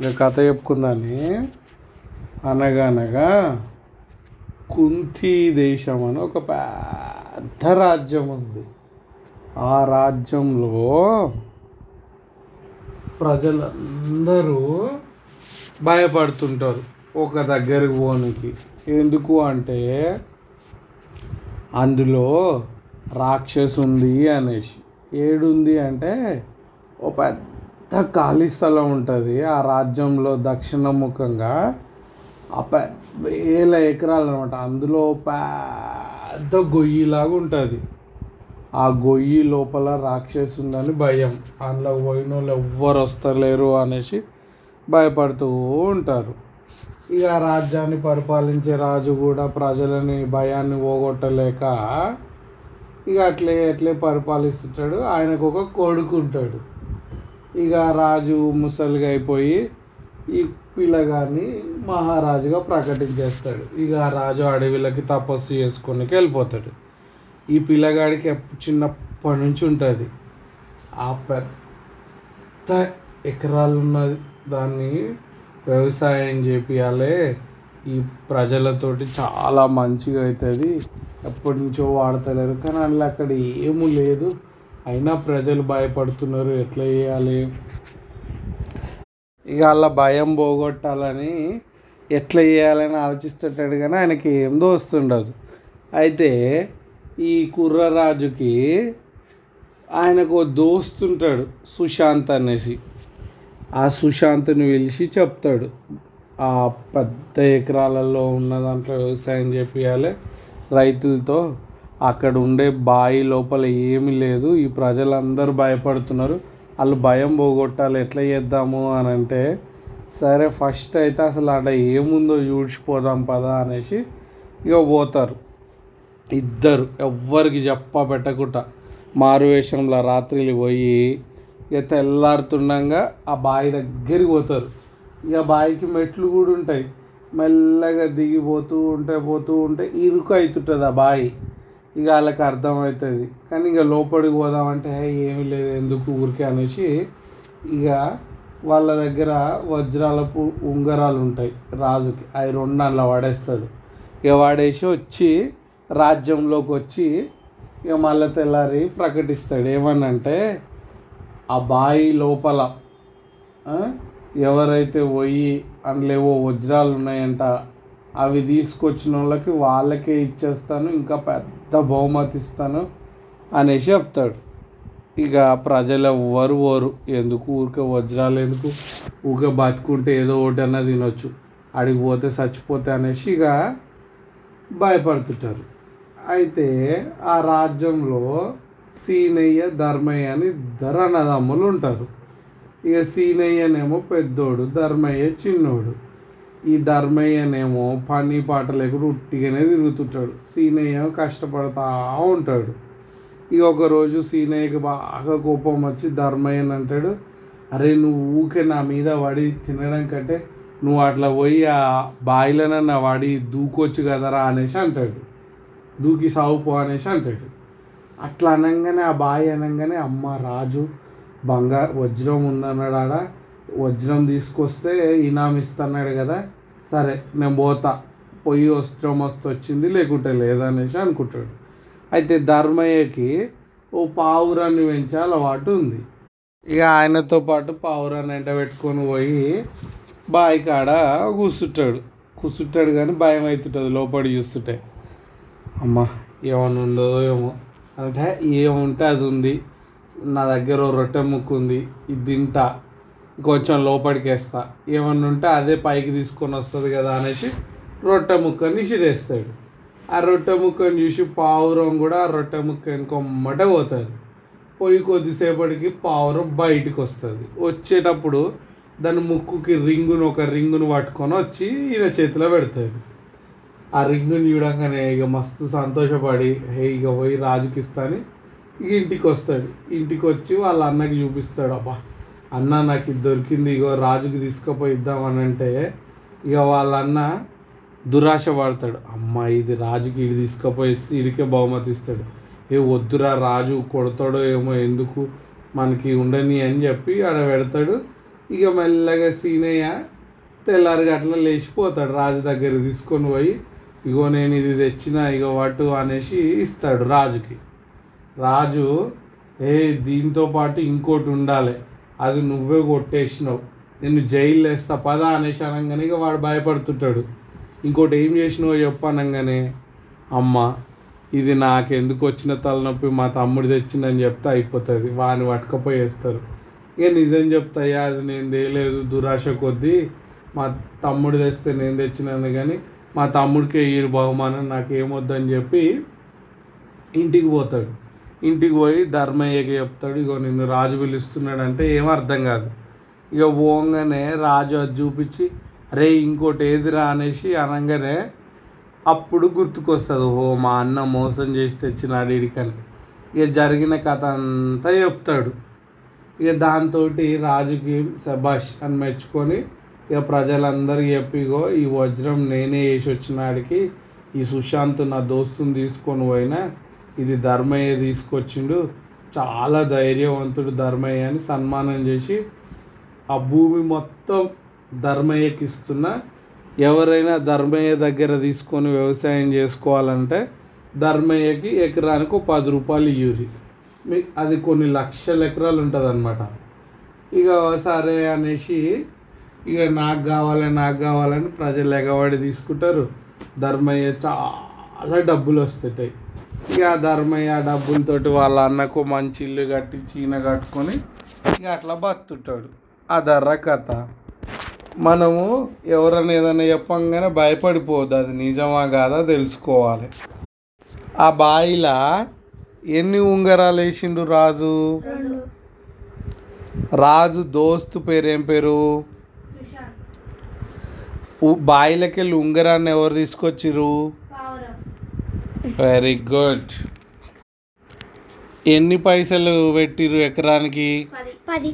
ఇక కథ చెప్పుకుందాన్ని అనగనగా కుంతి దేశం అని ఒక పెద్ద రాజ్యం ఉంది. ఆ రాజ్యంలో ప్రజలందరూ భయపడుతుంటారు ఒక దగ్గరికి పోనికి. ఎందుకు అంటే అందులో రాక్షసు ఉంది అనేసి. ఏడుంది అంటే ఓ పెద్ద ఖాళీ స్థలం ఉంటుంది. ఆ రాజ్యంలో దక్షిణముఖంగా ఆ వేల ఎకరాలు అనమాట అందులో పెద్ద గొయ్యిలాగా ఉంటుంది. ఆ గొయ్యి లోపల రాక్షసు ఉందని భయం. అందులో పోయిన వాళ్ళు ఎవ్వరు వస్తలేరు అనేసి భయపడుతూ ఉంటారు. ఇక ఆ రాజ్యాన్ని పరిపాలించే రాజు కూడా ప్రజలని భయాన్ని పోగొట్టలేక ఇక అట్లే అట్లే పరిపాలిస్తుంటాడు. ఆయనకు ఒక కొడుకు ఉంటాడు ఇక రాజు ముసలిగా అయిపోయి ఈ పిల్లగాన్ని మహారాజుగా ప్రకటించేస్తాడు. ఇక ఆ రాజు అడవిలకి తపస్సు చేసుకొని వెళ్ళిపోతాడు. ఈ పిల్లగాడికి చిన్నప్పటి నుంచి ఉంటుంది. ఆ పెద్ద ఎకరాలు ఉన్న దాన్ని వ్యవసాయం చేపియాలి ఈ ప్రజలతోటి చాలా మంచిగా అవుతుంది ఎప్పటి నుంచో వాడతలేరు. కానీ అందులో అక్కడ ఏమీ లేదు. అయినా ప్రజలు భయపడుతున్నారు ఎట్లా చేయాలి? ఇక అలా భయం పోగొట్టాలని ఎట్లా చేయాలని ఆలోచిస్తుంటాడు కానీ ఆయనకి ఏం దోస్తుండదు అయితే ఈ కుర్రరాజుకి ఆయనకు దోస్తుంటాడు సుశాంత్ అనేసి. ఆ సుశాంత్ని పిలిచి చెప్తాడు ఆ పెద్ద ఎకరాలలో ఉన్న దాంట్లో వ్యవసాయం చేపియాలి రైతులతో. అక్కడ ఉండే బావి లోపల ఏమీ లేదు. ఈ ప్రజలందరూ భయపడుతున్నారు. వాళ్ళు భయం పోగొట్టాలి ఎట్లా చేద్దాము అని అంటే సరే ఫస్ట్ అయితే అసలు అక్కడ ఏముందో చూడిచిపోదాం పదా అనేసి ఇక పోతారు. ఇద్దరు ఎవ్వరికి చెప్ప పెట్టకుండా మారువేషంలో రాత్రిలు పోయి ఇక తెల్లారుతుండగా ఆ బావి దగ్గరికి పోతారు. ఇక బావికి మెట్లు కూడా ఉంటాయి. మెల్లగా దిగిపోతూ ఉంటే పోతూ ఉంటే ఇరుకు అవుతుంటుంది ఆ బావి ఇక వాళ్ళకి అర్థమవుతుంది. కానీ ఇక లోపలికి పోదామంటే ఏమి లేదు ఎందుకు ఊరికే? అనేసి ఇక వాళ్ళ దగ్గర వజ్రాలపు ఉంగరాలు ఉంటాయి రాజుకి. అవి రెండు అందులో వాడేస్తాడు. ఇక వాడేసి వచ్చి రాజ్యంలోకి వచ్చి ఇక మళ్ళీ తెల్లారి ప్రకటిస్తాడు. ఏమనంటే ఆ బాయి లోపల ఎవరైతే పోయి అందులో వజ్రాలు ఉన్నాయంట అవి తీసుకొచ్చిన వాళ్ళకి వాళ్ళకే ఇచ్చేస్తాను ఇంకా పెద్ద బహుమతి ఇస్తాను అనేసి చెప్తాడు. ఇక ప్రజలు ఎవ్వరు పోరు ఎందుకు? ఊరికే వజ్రాలు ఎందుకు? ఊరికే బతుకుంటే ఏదో ఒకటి అన్నా తినొచ్చు. అడిగి పోతే చచ్చిపోతే అనేసి ఇక భయపడుతుంటారు. అయితే ఆ రాజ్యంలో సీనయ్య ధర్మయ్య అని ఇద్దరు అన్నదమ్ములు ఉంటారు. ఇక సీనయ్యనేమో పెద్దోడు ధర్మయ్య చిన్నోడు. ఈ ధర్మయ్యనేమో పని పాట లేకుండా ఉట్టిగానే తిరుగుతుంటాడు. సీనయ్య కష్టపడతా ఉంటాడు. ఇక ఒకరోజు సీనయ్యకి బాగా కోపం వచ్చి ధర్మయ్యని అంటాడు అరే నువ్వు ఊకే నా మీద పడి తినడం కంటే నువ్వు అట్లా పోయి ఆ బాయిలనన్న వాడి దూకొచ్చు కదరా అనేసి అంటాడు. దూకి సాగుపో అనేసి అంటాడు. అట్లా అనగానే ఆ బాయి అనగానే అమ్మ రాజు బంగారు వజ్రం ఉందన్నాడు ఆడ. వజ్రం తీసుకొస్తే ఇనామిస్తున్నాడు కదా. సరే నేను పోతా. పొయ్యి వస్త్రం మస్తు వచ్చింది లేకుంటే లేదనేసి అనుకుంటాడు. అయితే ధర్మయ్యకి ఓ పావురాన్ని పెంచే అలవాటు ఉంది. ఇక ఆయనతో పాటు పావురాన్ని ఎంట పెట్టుకొని పోయి బావి కాడ కూర్చుంటాడు కూర్చుంటాడు కానీ భయం అవుతుంటుంది లోపలి చూస్తుంటే. అమ్మా ఏమన్నా ఉందో ఏమో. అంటే ఏముంటే అది ఉంది. నా దగ్గర రొట్టె ముక్కు ఉంది ఇది తింటా. కొంచెం లోపలికి వేస్తా. ఏమన్నా ఉంటే అదే పైకి తీసుకొని వస్తుంది కదా అనేసి రొట్టె ముక్కని ఇసిరేస్తాడు. ఆ రొట్టె ముక్కని చూసి పావురం కూడా ఆ రొట్టె ముక్క వెనుకొమ్మటే పోతుంది. పోయి కొద్దిసేపటికి పావురం బయటికి వస్తుంది. వచ్చేటప్పుడు దాని ముక్కుకి రింగును ఒక రింగును పట్టుకొని వచ్చి ఈయన చేతిలో పెడుతుంది ఆ రింగుని చూడంగానే ఇక మస్తు సంతోషపడి హే ఇక పోయి రాజుకి ఇస్తాని ఇక ఇంటికి వస్తాడు. ఇంటికి వచ్చి వాళ్ళ అన్నకి చూపిస్తాడు అబ్బా అన్న నాకు ఇది దొరికింది ఇగో రాజుకి తీసుకుపోయి ఇద్దామని అంటే ఇక వాళ్ళ అన్న దురాశ పడతాడు. అమ్మ ఇది రాజుకి ఇది తీసుకుపోయి ఇస్తే ఇడికే బహుమతి ఇస్తాడు. ఏ వద్దురా రాజు కొడతాడో ఏమో ఎందుకు మనకి ఉండని అని చెప్పి ఆడ పెడతాడు. ఇక మెల్లగా సీనయ్య తెల్లారి అట్లా లేచిపోతాడు. రాజు దగ్గర తీసుకొని పోయి ఇగో నేను ఇది తెచ్చిన ఇగో వాటు అనేసి ఇస్తాడు రాజుకి. రాజు ఏ దీంతో పాటు ఇంకోటి ఉండాలి. అది నువ్వే కొట్టేసినావు. నిన్ను జైలు వేస్తా పదా అనేసి అనగానే ఇక వాడు భయపడుతుంటాడు. ఇంకోటి ఏం చేసినావో చెప్పనగానే అమ్మ ఇది నాకెందుకు వచ్చిన తలనొప్పి మా తమ్ముడు తెచ్చిందని చెప్తే అయిపోతుంది. వాడిని పట్టుకపోయేస్తారు. ఇక నిజం చెప్తాయా అది నేను తేలేదు దురాశ కొద్దీ మా తమ్ముడు తెస్తే నేను తెచ్చినాను కానీ మా తమ్ముడికే ఈ బహుమానం నాకేమొద్దని చెప్పి ఇంటికి పోతాడు. ఇంటికి పోయి ధర్మయ్యకి చెప్తాడు ఇగో నిన్ను రాజు పిలుస్తున్నాడు అంటే ఏం అర్థం కాదు. ఇక పోగానే రాజు అది చూపించి రే ఇంకోటి ఏదిరా? అనేసి అనగానే అప్పుడు గుర్తుకొస్తుంది ఓ మా అన్న మోసం చేసి తెచ్చినాడు ఇడికని ఇక జరిగిన కథ అంతా చెప్తాడు. ఇక దాంతో రాజుకి సబాష్ అని మెచ్చుకొని ఇక ప్రజలందరికీ చెప్పిగో ఈ వజ్రం నేనే వేసి వచ్చినాడికి ఈ సుశాంత్ నా దోస్తుని తీసుకొని పోయినా ఇది ధర్మయ్య తీసుకొచ్చిండు. చాలా ధైర్యవంతుడు ధర్మయ్య అని సన్మానం చేసి ఆ భూమి మొత్తం ధర్మయ్యకి ఇస్తున్న. ఎవరైనా ధర్మయ్య దగ్గర తీసుకొని వ్యవసాయం చేసుకోవాలంటే ధర్మయ్యకి ఎకరానికి పది రూపాయలు ఇయ్యూరి. మీ అది కొన్ని లక్షల ఎకరాలు ఉంటుంది అనమాట ఇక సరే అనేసి ఇక నాకు కావాలి నాకు కావాలని ప్రజలు ఎగవాడి తీసుకుంటారు. ధర్మయ్య చాలా డబ్బులు వస్తుంటాయి. ఇక ఆ ధర్మయ్య డబ్బులతోటి వాళ్ళ అన్నకు మంచి ఇల్లు కట్టి చీన కట్టుకొని ఇక అట్లా బతుంటాడు ఆ ధర్ర కథ. మనము ఎవరైనా ఏదైనా చెప్పంగానే భయపడిపోవద్దు. అది నిజమా కాదా తెలుసుకోవాలి. ఆ బాయిలా ఎన్ని ఉంగరాలు వేసిండు రాజు? రాజు దోస్తు పేరు ఏం పేరు? ఉ- బాయిలకి వెళ్ళి ఉంగరాన్ని ఎవరు తీసుకొచ్చిర్రు? వెరీ గుడ్ ఎన్ని పైసలు పెట్టిర్రు ఎకరానికి? పది.